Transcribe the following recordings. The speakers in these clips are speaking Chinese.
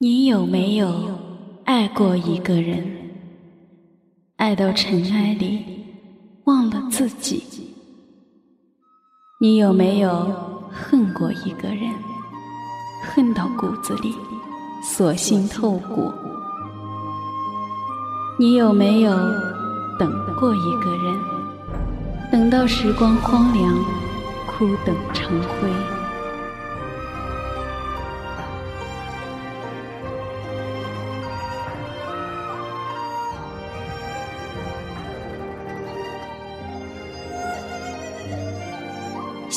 你有没有爱过一个人？爱到尘埃里，忘了自己。你有没有恨过一个人？恨到骨子里，索性透骨。你有没有等过一个人？等到时光荒凉，枯等成灰。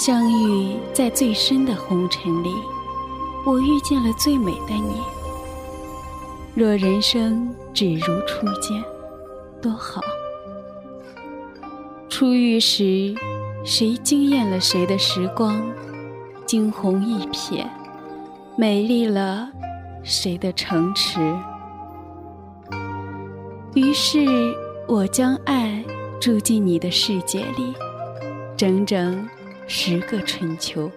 相遇在最深的红尘里，我遇见了最美的你。若人生只如初见，多好。初遇时，谁惊艳了谁的时光，惊鸿一瞥，美丽了谁的城池。于是我将爱住进你的世界里，整整。十个春秋，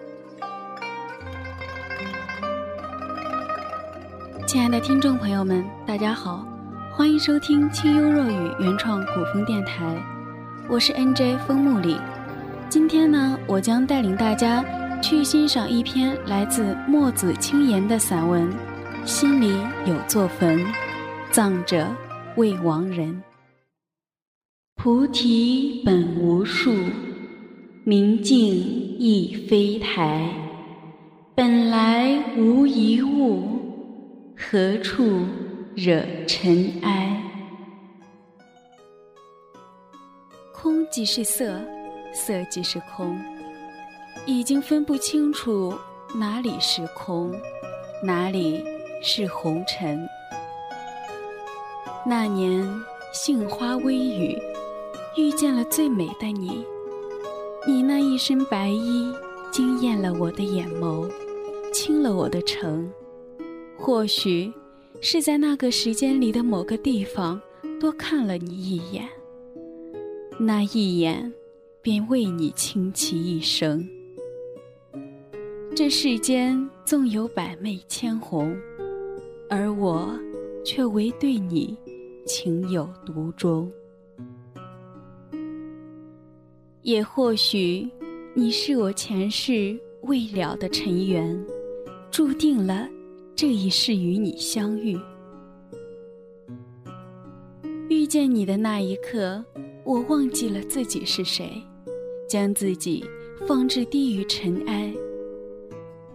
亲爱的听众朋友们，大家好，欢迎收听清幽若雨原创古风电台，我是 NJ 风木里。今天呢，我将带领大家去欣赏一篇来自墨子青言的散文《心里有座坟，葬着未亡人》。菩提本无树。明镜亦非台，本来无一物，何处惹尘埃？空即是色，色即是空，已经分不清楚哪里是空，哪里是红尘。那年杏花微雨，遇见了最美的你。你那一身白衣，惊艳了我的眼眸，倾了我的城。或许是在那个时间里的某个地方，多看了你一眼，那一眼便为你倾其一生。这世间纵有百媚千红，而我却唯对你情有独钟。也或许，你是我前世未了的尘缘，注定了这一世与你相遇。遇见你的那一刻，我忘记了自己是谁，将自己放置低于尘埃。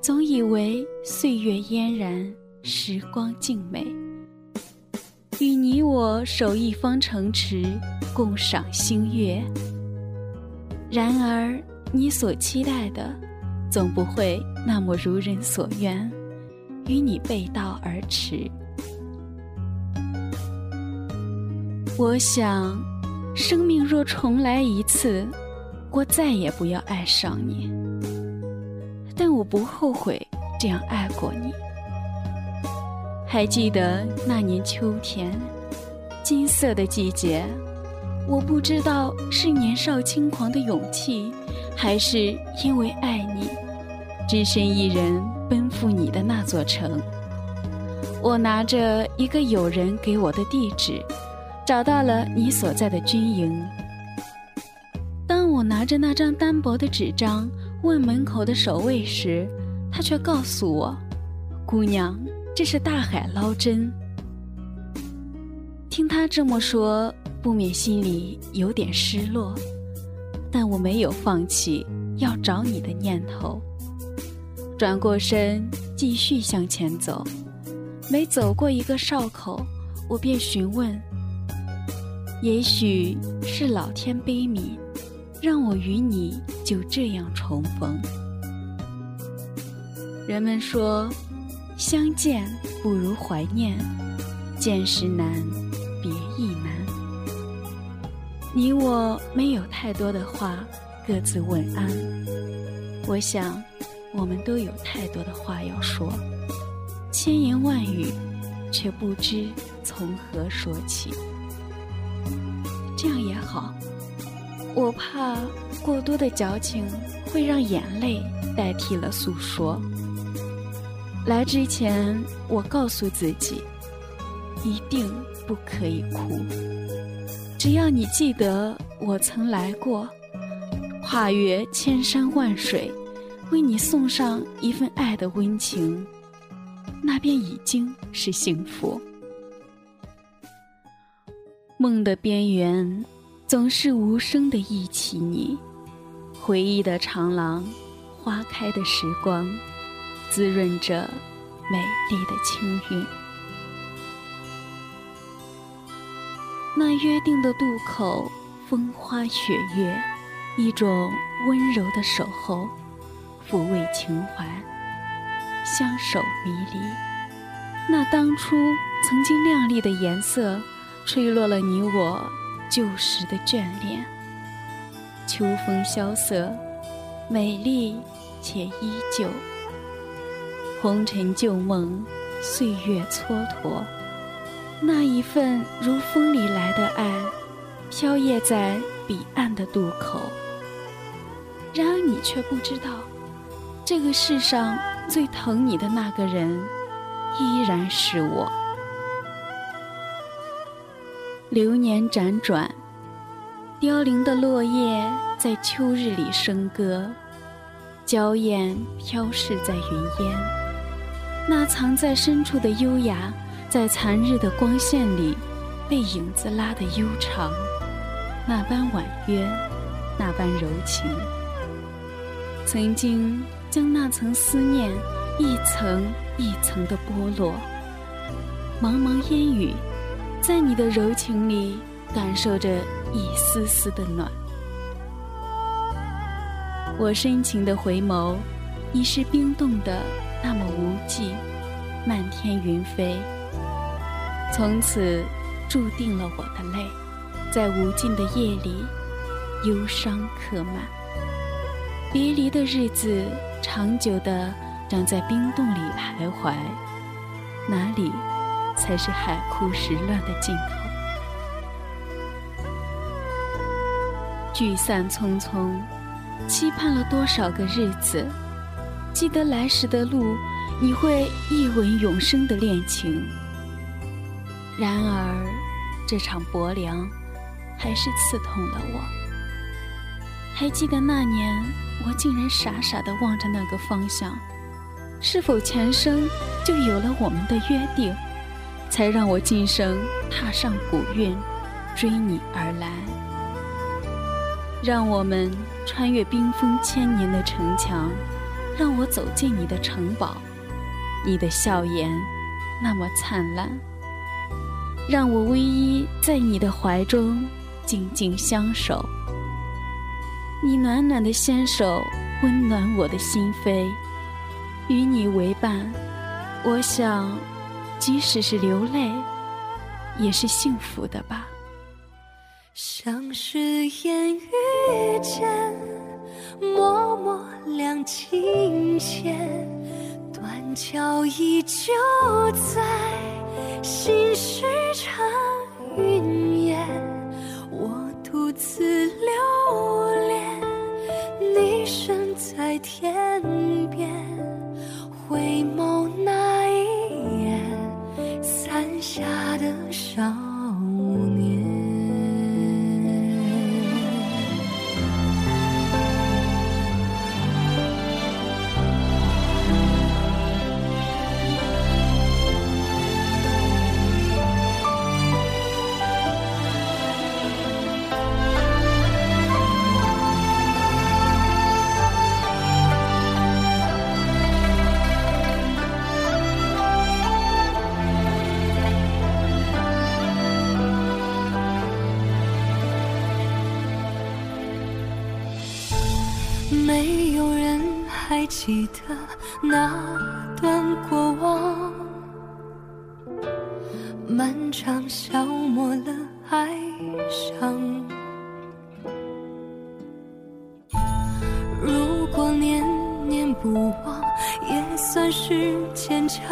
总以为岁月嫣然，时光静美，与你我守一方城池，共赏星月。然而，你所期待的，总不会那么如人所愿，与你背道而驰。我想，生命若重来一次，我再也不要爱上你。但我不后悔这样爱过你。还记得那年秋天，金色的季节。我不知道是年少轻狂的勇气，还是因为爱你，只身一人奔赴你的那座城。我拿着一个友人给我的地址，找到了你所在的军营。当我拿着那张单薄的纸张问门口的守卫时，他却告诉我：“姑娘，这是大海捞针。”听他这么说。不免心里有点失落，但我没有放弃要找你的念头。转过身，继续向前走。每走过一个哨口，我便询问：也许是老天悲悯，让我与你就这样重逢。人们说，相见不如怀念，见时难，别亦难。你我没有太多的话，各自问安。我想，我们都有太多的话要说，千言万语，却不知从何说起。这样也好，我怕过多的矫情会让眼泪代替了诉说。来之前，我告诉自己，一定不可以哭。只要你记得我曾来过，跨越千山万水，为你送上一份爱的温情，那便已经是幸福。梦的边缘，总是无声的忆起你，回忆的长廊，花开的时光，滋润着美丽的青云。那约定的渡口，风花雪月，一种温柔的守候，抚慰情怀，相守迷离。那当初曾经亮丽的颜色。吹落了你我旧时的眷恋，秋风萧瑟，美丽且依旧。红尘旧梦，岁月蹉跎，那一份如风里来的爱，飘曳在彼岸的渡口。然而你却不知道，这个世上最疼你的那个人，依然是我。流年辗转，凋零的落叶在秋日里笙歌，娇艳飘逝在云烟。那藏在深处的优雅，在残日的光线里，被影子拉得悠长。那般婉约，那般柔情。曾经将那层思念一层一层的剥落，茫茫烟雨。在你的柔情里，感受着一丝丝的暖。我深情的回眸，已是冰冻的那么无际，漫天云飞。从此，注定了我的泪，在无尽的夜里，忧伤刻满。别离的日子，长久的长在冰冻里徘徊，哪里？才是海枯石烂的尽头。聚散匆匆，期盼了多少个日子？记得来时的路，你会一吻永生的恋情。然而，这场薄凉，还是刺痛了我。还记得那年，我竟然傻傻的望着那个方向，是否前生就有了我们的约定？才让我今生踏上古韵，追你而来。让我们穿越冰封千年的城墙，让我走进你的城堡。你的笑颜那么灿烂，让我偎依在你的怀中，静静相守。你暖暖的纤手温暖我的心扉，与你为伴，我想。即使是流泪，也是幸福的吧。像是烟雨间，默默两情牵，断桥依旧在，心事成还记得那段过往，漫长消磨了哀伤。如果念念不忘，也算是坚强。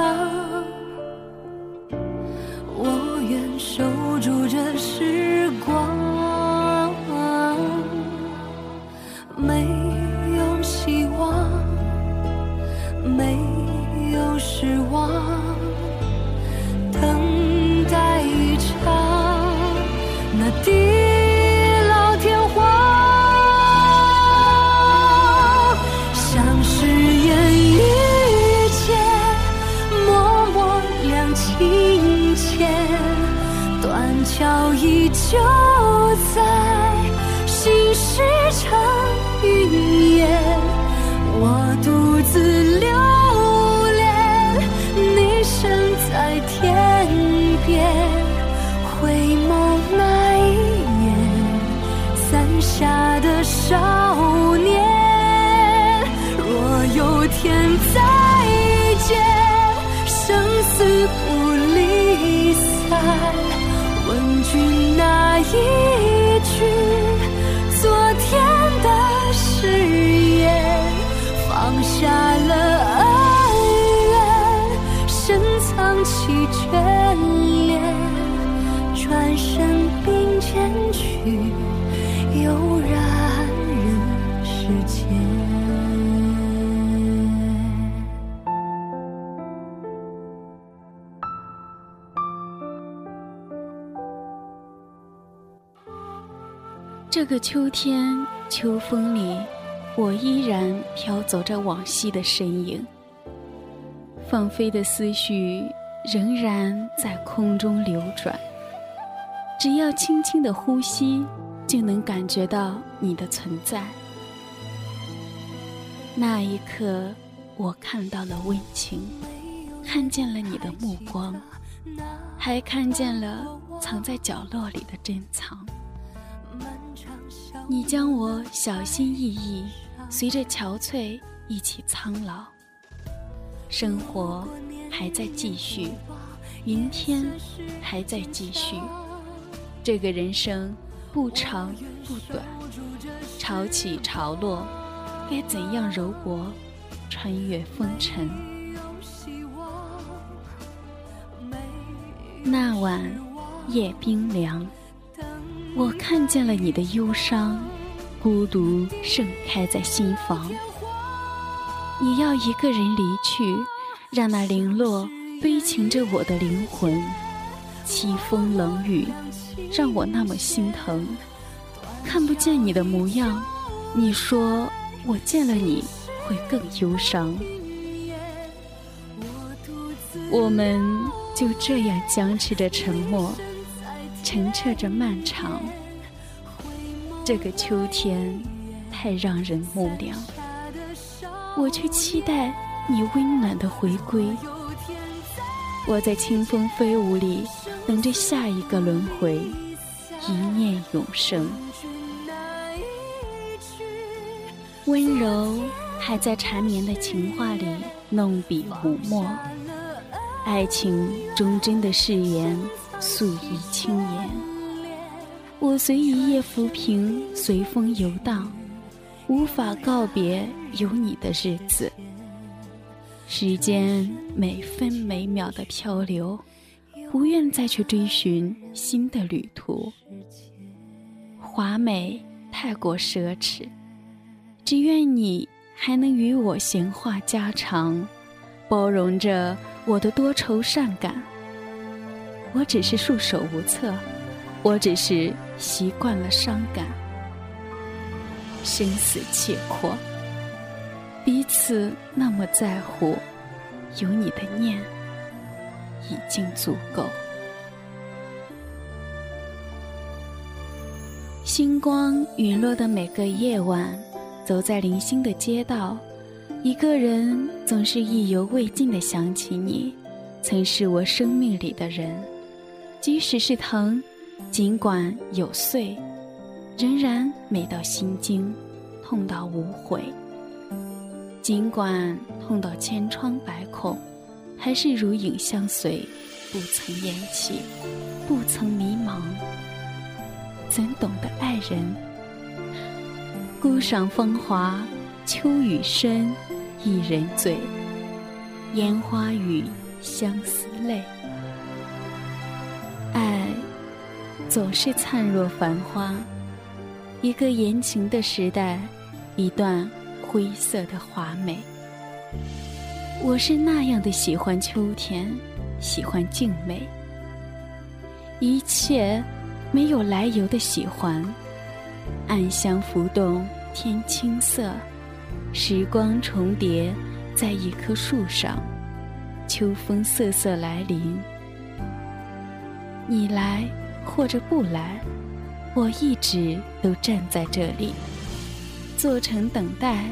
一句昨天的誓言，放下个秋天，秋风里，我依然飘走着往昔的身影。放飞的思绪仍然在空中流转。只要轻轻的呼吸，就能感觉到你的存在。那一刻，我看到了温情，看见了你的目光，还看见了藏在角落里的珍藏。你将我小心翼翼，随着憔悴一起苍老。生活还在继续，明天还在继续。这个人生不长不短，潮起潮落，该怎样柔薄，穿越风尘？那晚夜冰凉。我看见了你的忧伤，孤独盛开在心房。你要一个人离去，让那零落悲情着我的灵魂。凄风冷雨，让我那么心疼。看不见你的模样，你说我见了你会更忧伤。我们就这样僵持着沉默。澄澈着漫长，这个秋天太让人木凉，我却期待你温暖的回归。我在清风飞舞里等着下一个轮回，一念永生。温柔还在缠绵的情话里弄笔涂墨，爱情忠贞的誓言。素衣轻言，我随一叶浮萍，随风游荡，无法告别有你的日子。时间每分每秒的漂流，不愿再去追寻新的旅途。华美太过奢侈，只愿你还能与我闲话家常，包容着我的多愁善感。我只是束手无策，我只是习惯了伤感，生死契阔，彼此那么在乎，有你的念已经足够。星光陨落的每个夜晚，走在零星的街道，一个人总是意犹未尽的想起你，曾是我生命里的人。即使是疼，尽管有碎，仍然美到心惊，痛到无悔。尽管痛到千疮百孔，还是如影相随，不曾言弃，不曾迷茫。怎懂得爱人？孤赏风华，秋雨深，一人醉。烟花雨，相思泪。总是灿若繁花，一个言情的时代，一段灰色的华美。我是那样的喜欢秋天，喜欢静美，一切没有来由的喜欢。暗香浮动，天青色，时光重叠在一棵树上，秋风瑟瑟来临，你来。或者不来，我一直都站在这里，做成等待，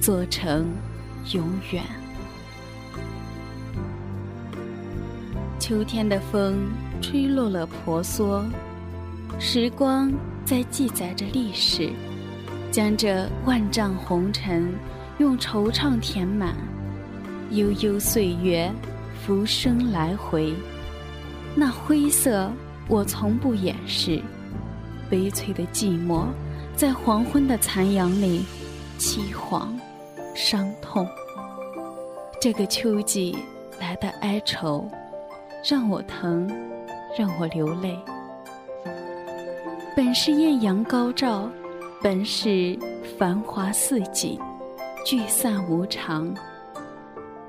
做成永远。秋天的风吹落了婆娑，时光在记载着历史，将这万丈红尘用惆怅填满，悠悠岁月，浮生来回。那灰色，我从不掩饰；悲催的寂寞，在黄昏的残阳里，凄惶、伤痛。这个秋季来的哀愁，让我疼，让我流泪。本是艳阳高照，本是繁华似锦，聚散无常，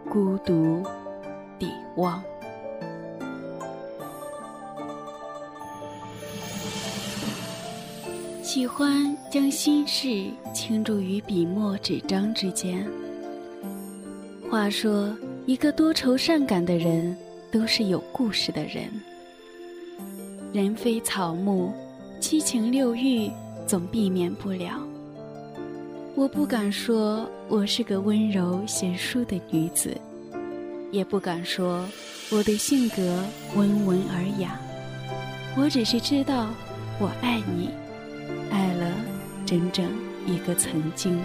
孤独抵望。喜欢将心事倾注于笔墨纸张之间。话说，一个多愁善感的人，都是有故事的人。人非草木，七情六欲总避免不了。我不敢说我是个温柔贤淑的女子，也不敢说我的性格温文尔雅。我只是知道，我爱你。整整一个曾经，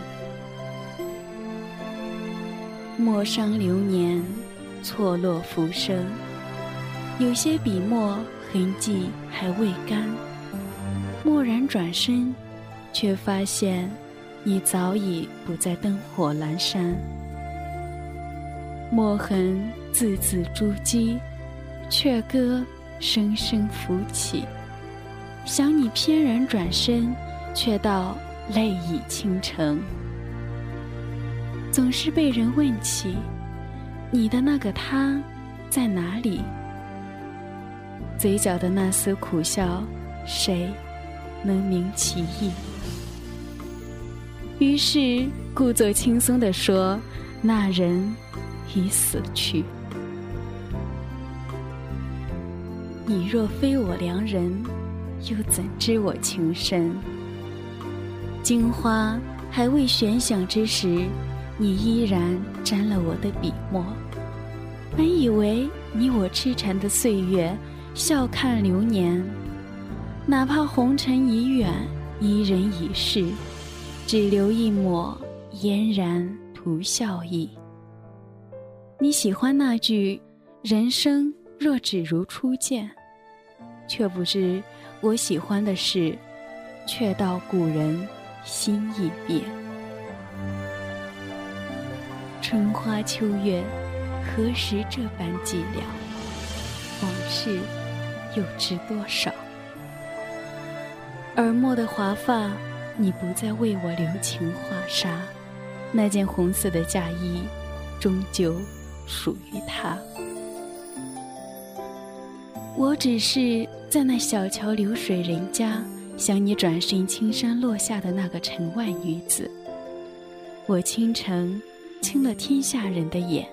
墨伤流年，错落浮生。有些笔墨痕迹还未干，蓦然转身，却发现你早已不在灯火阑珊。墨痕字字珠玑，却歌声声浮起。想你翩然转身，却道泪已倾城。总是被人问起，你的那个他，在哪里？嘴角的那丝苦笑，谁能明其意？于是故作轻松地说：“那人已死去。”你若非我良人。又怎知我情深？金花还未悬响之时，你依然沾了我的笔墨。本以为你我痴缠的岁月，笑看流年，哪怕红尘已远，伊人已逝，只留一抹嫣然图笑意。你喜欢那句“人生若只如初见”，却不知。我喜欢的是，却道古人心已变。春花秋月，何时这般寂寥？往事又知多少？耳墨的华发，你不再为我留情画纱。那件红色的嫁衣，终究属于他。我只是在那小桥流水人家，想你转身青山落下的那个城外女子。我倾城，倾了天下人的眼，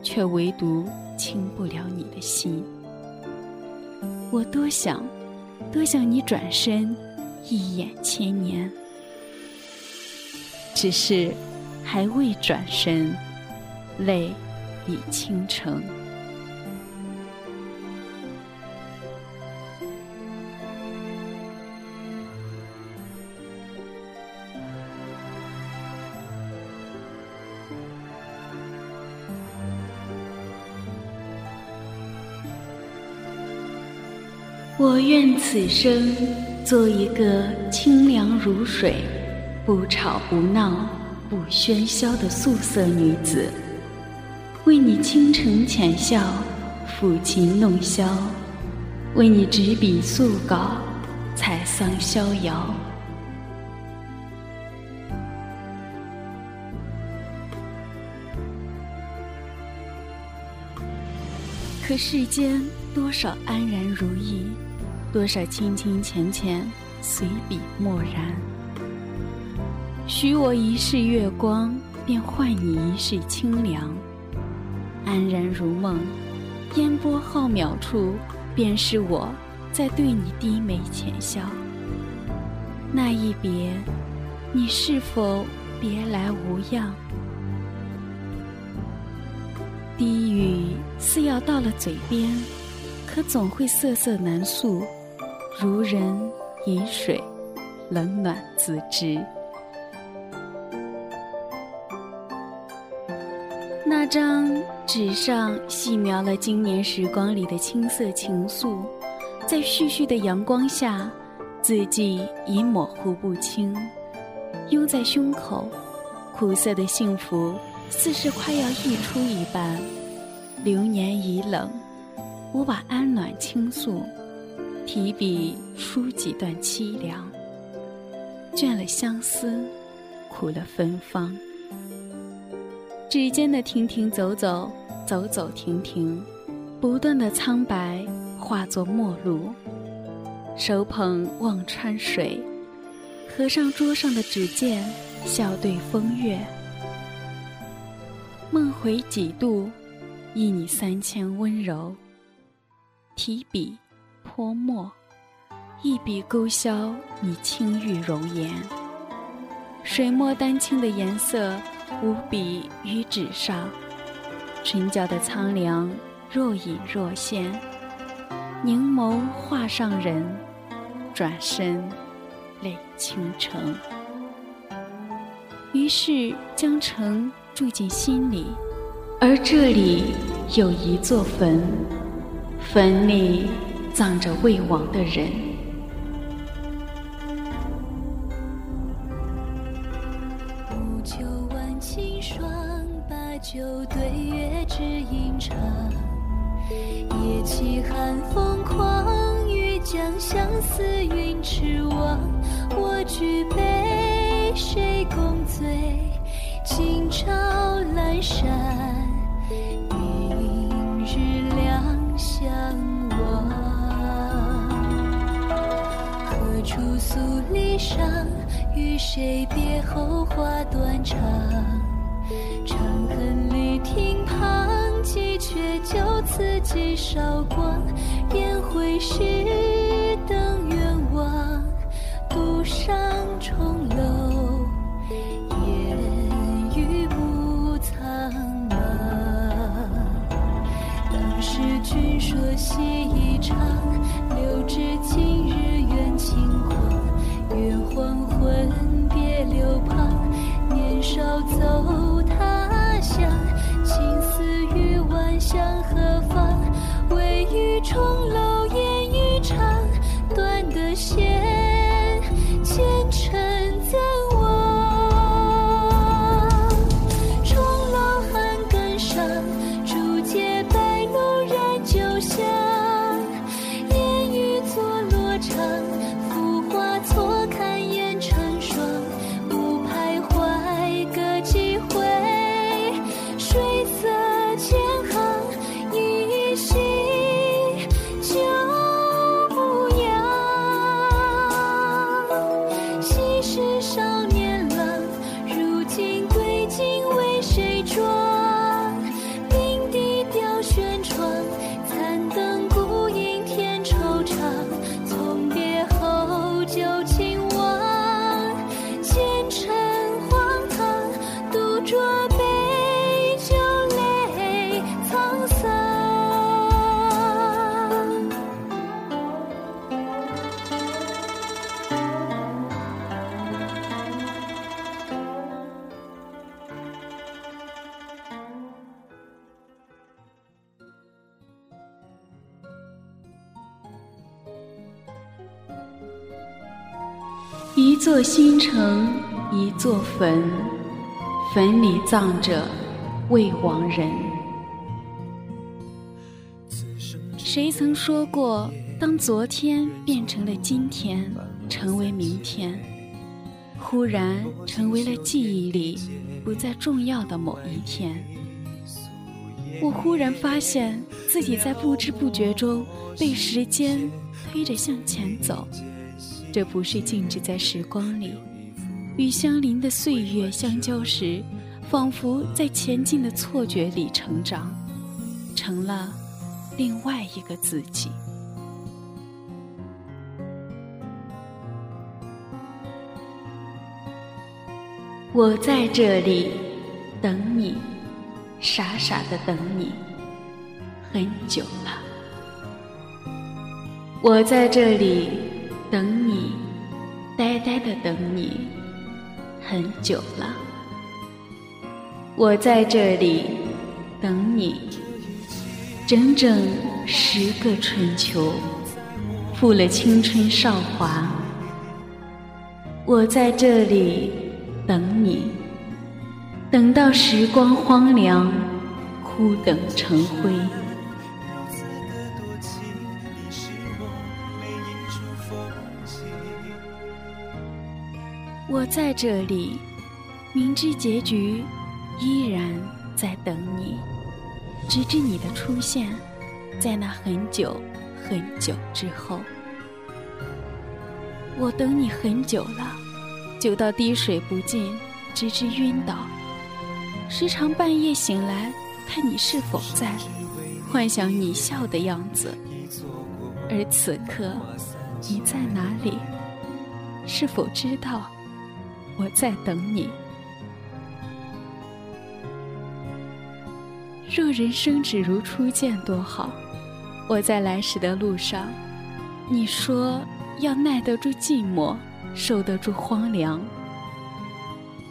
却唯独倾不了你的心。我多想，多想你转身，一眼千年。只是，还未转身，泪已倾城。愿此生做一个清凉如水、不吵不闹、不喧嚣的素色女子，为你倾城浅笑、抚琴弄箫，为你执笔素稿、采桑逍遥。可世间多少安然如意？多少清清浅浅，随笔墨然。许我一世月光，便换你一世清凉。安然如梦，烟波浩渺处，便是我在对你低眉浅笑。那一别，你是否别来无恙？低语似要到了嘴边，可总会涩涩难诉，如人饮水，冷暖自知。那张纸上细描了经年时光里的青涩情愫，在煦煦的阳光下，字迹已模糊不清，拥在胸口，苦涩的幸福似是快要溢出一般。流年已冷，我把安暖倾诉，提笔书几段凄凉，倦了相思，苦了芬芳。指尖的停停走走，走走停停，不断的苍白化作陌路。手捧忘川水，合上桌上的纸笺，笑对风月。梦回几度，忆你三千温柔。提笔泼墨，一笔勾销你青玉容颜。水墨丹青的颜色。无笔于纸上，唇角的苍凉若隐若现。凝眸画上人，转身泪倾城。于是将城住进心里，而这里有一座坟，坟里葬着未亡的人。是新城，一座坟，坟里葬着未亡人。谁曾说过，当昨天变成了今天，成为明天，忽然成为了记忆里不再重要的某一天。我忽然发现自己在不知不觉中被时间推着向前走。这不是静止在时光里。与相邻的岁月相交时仿佛在前进的错觉里成长成了另外一个自己。我在这里等你傻傻的等你很久了。我在这里等你。呆呆的等你，很久了。我在这里等你，整整十个春秋，负了青春韶华。我在这里等你，等到时光荒凉，枯等成灰。我在这里，明知结局，依然在等你，直至你的出现，在那很久很久之后。我等你很久了，久到滴水不进，直至晕倒。时常半夜醒来，看你是否在，幻想你笑的样子。而此刻，你在哪里？是否知道我在等你？若人生只如初见，多好！我在来时的路上，你说。要耐得住寂寞，受得住荒凉。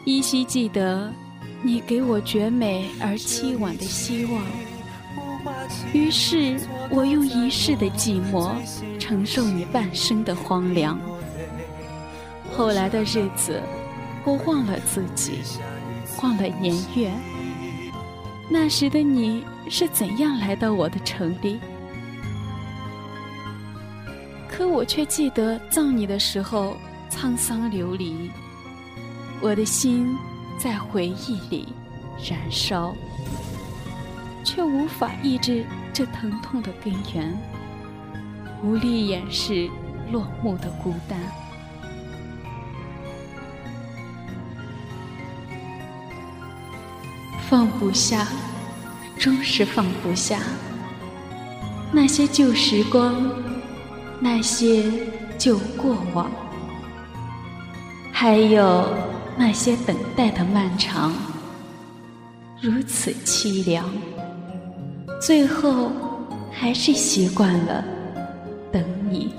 依稀记得你给我绝美而凄婉的希望，于是我用一世的寂寞承受你半生的荒凉。后来的日子，我忘了自己，忘了年月。那时的你是怎样来到我的城里？可我却记得葬你的时候沧桑流离，我的心在回忆里燃烧，却无法抑制这疼痛的根源，无力掩饰落幕的孤单。放不下，终是放不下那些旧时光。那些旧过往，还有那些等待的漫长，如此凄凉，最后还是习惯了等你。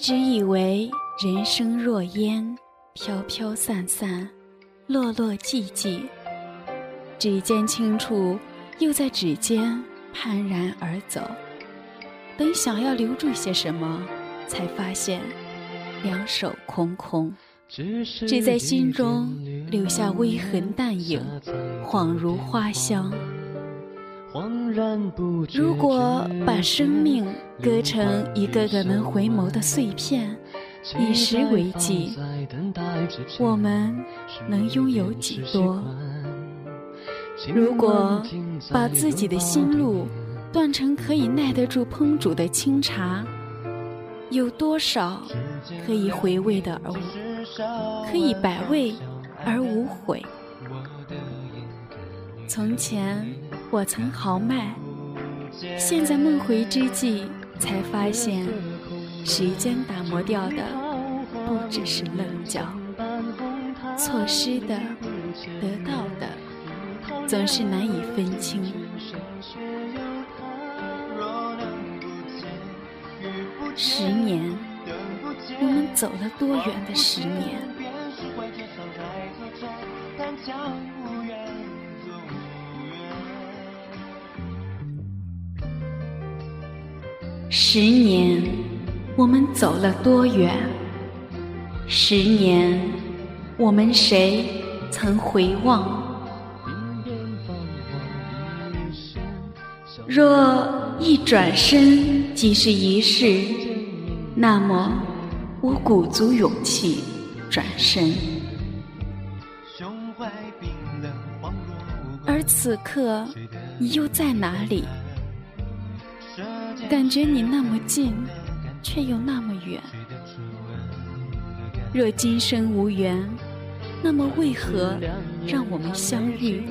直以为人生若烟，飘飘散散。落落寂寂，指尖轻触，又在指尖攀然而走。等想要留住些什么，才发现两手空空，只在心中留下微痕淡影，恍如花香。如果把生命割成一个个能回眸的碎片。以时为计，我们能拥有几多？如果把自己的心路断成可以耐得住烹煮的清茶，有多少可以回味的而可以百味而无悔？从前我曾豪迈，现在梦回之际，才发现。时间打磨掉的不只是棱角，错失的、得到的，总是难以分清。十年，我们走了多远的十年？十年。我们走了多远？十年，我们谁曾回望？若一转身即是一世，那么我鼓足勇气转身。而此刻，你又在哪里？感觉你那么近。却又那么远。若今生无缘，那么为何让我们相遇？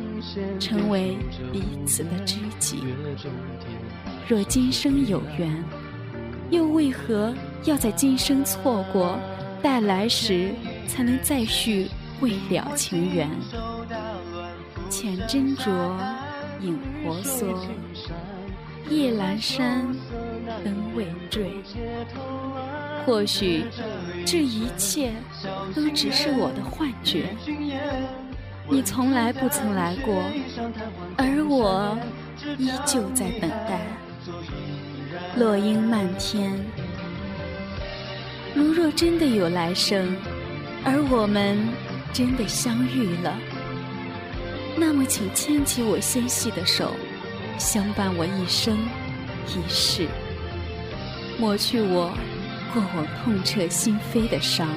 成为彼此的知己。若今生有缘，又为何要在今生错过，待来时才能再续未了情缘？浅斟酌，影婆娑，夜阑珊，灯未坠。或许这一切都只是我的幻觉，你从来不曾来过，而我依旧在等待。落英漫天，如若真的有来生，而我们真的相遇了。那么，请牵起我纤细的手，相伴我一生一世，抹去我过往痛彻心扉的伤。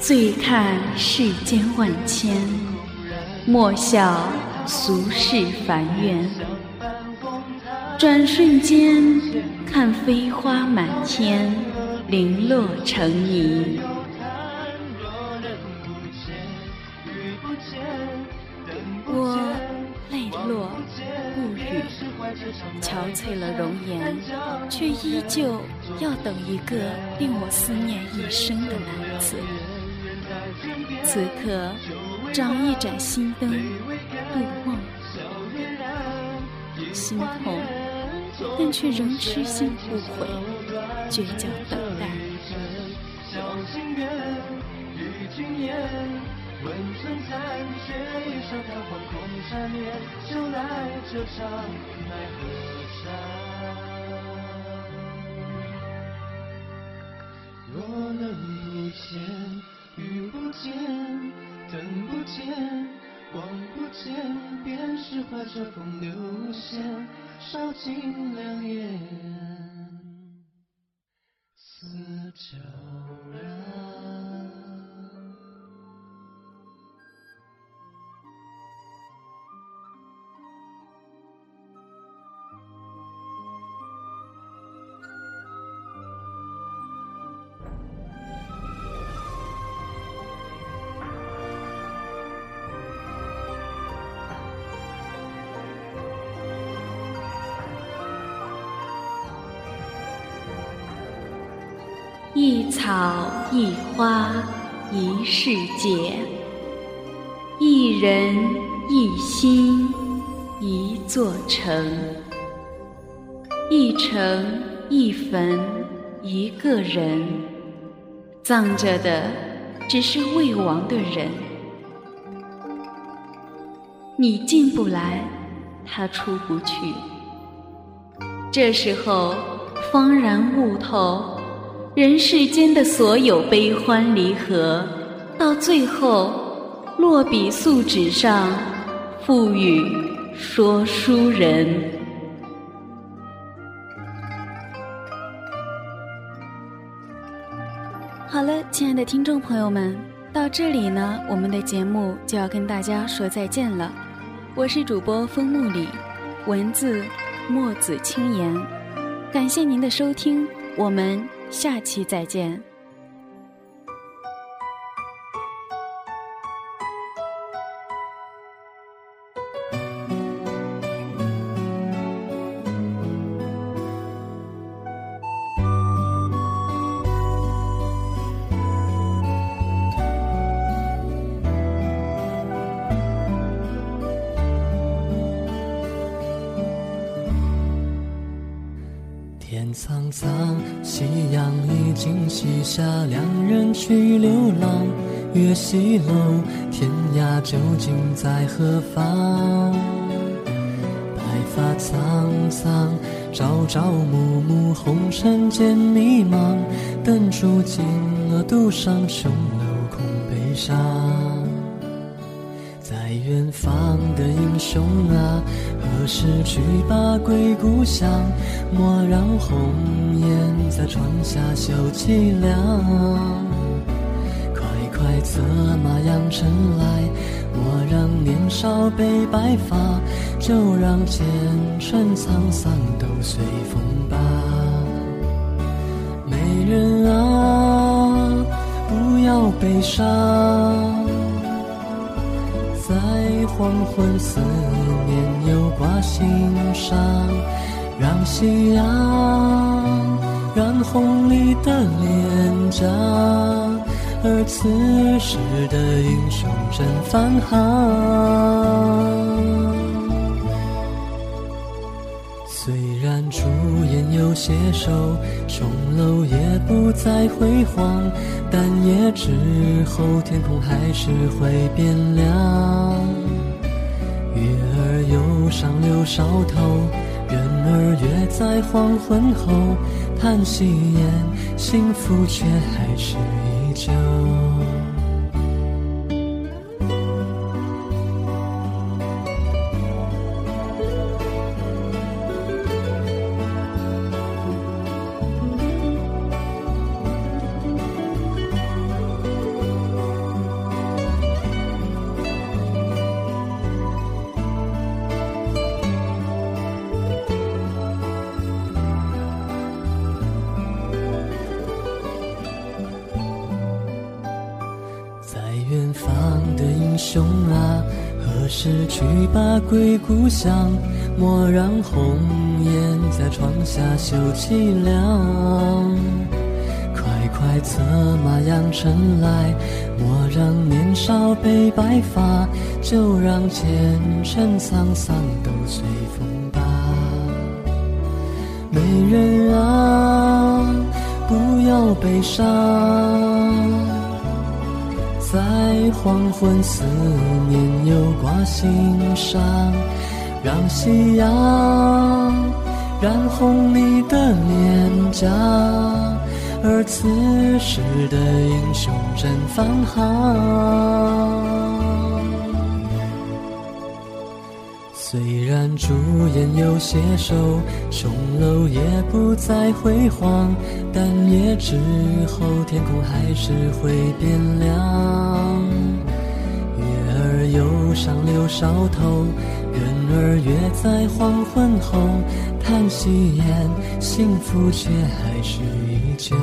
醉看世间万千，莫笑俗世凡缘。转瞬间，看飞花满天。零落成泥，憔悴了容颜，却依旧要等一个令我思念一生的男子。此刻，找一盏心灯度梦，心痛，但却仍痴心不悔。倔强等待。问春残雪衣上叹黄空缠绵，就来这场奈何山。若能不见，遇不见，等不见，望不见，便是怀着风流线，烧尽良缘。旧人。花一世界，一人一心一座城，一城一坟一个人，葬着的只是未亡的人。你进不来，他出不去，这时候方然悟透。人世间的所有悲欢离合，到最后落笔素纸上，赋予说书人。好了，亲爱的听众朋友们，到这里呢，我们的节目就要跟大家说再见了。我是主播风木里，文字墨子青言，感谢您的收听，我们。下期再见。西楼，天涯究竟在何方？白发苍苍，朝朝暮暮，红尘间迷茫。灯烛尽了，独上琼楼空悲伤。在远方的英雄啊，何时去把归故乡？莫让红颜在窗下绣凄凉。策马扬尘来，莫让年少被白发，就让前尘沧桑都随风吧。美人啊，不要。悲伤，在黄昏思念又挂心上，让夕阳染红你的脸颊，而此时的英雄正返航。虽然朱颜有些瘦，钟楼也不再辉煌，但夜之后天空还是会变亮。月儿又上柳梢头，人儿约在黄昏后，叹息言幸福却还是依旧。故乡？莫让红颜在窗下绣凄凉。快快策马扬尘来，莫让年少被白发，就让前尘沧桑都随风吧。美人啊，不要悲伤。在黄昏思念心上，让夕阳染红你的脸颊，而此时的英雄正返航。虽然朱颜有些瘦，钟楼也不再辉煌，但夜之后天空还是会变亮。上柳梢头，人儿约在黄昏后，叹息言幸福却还是依旧。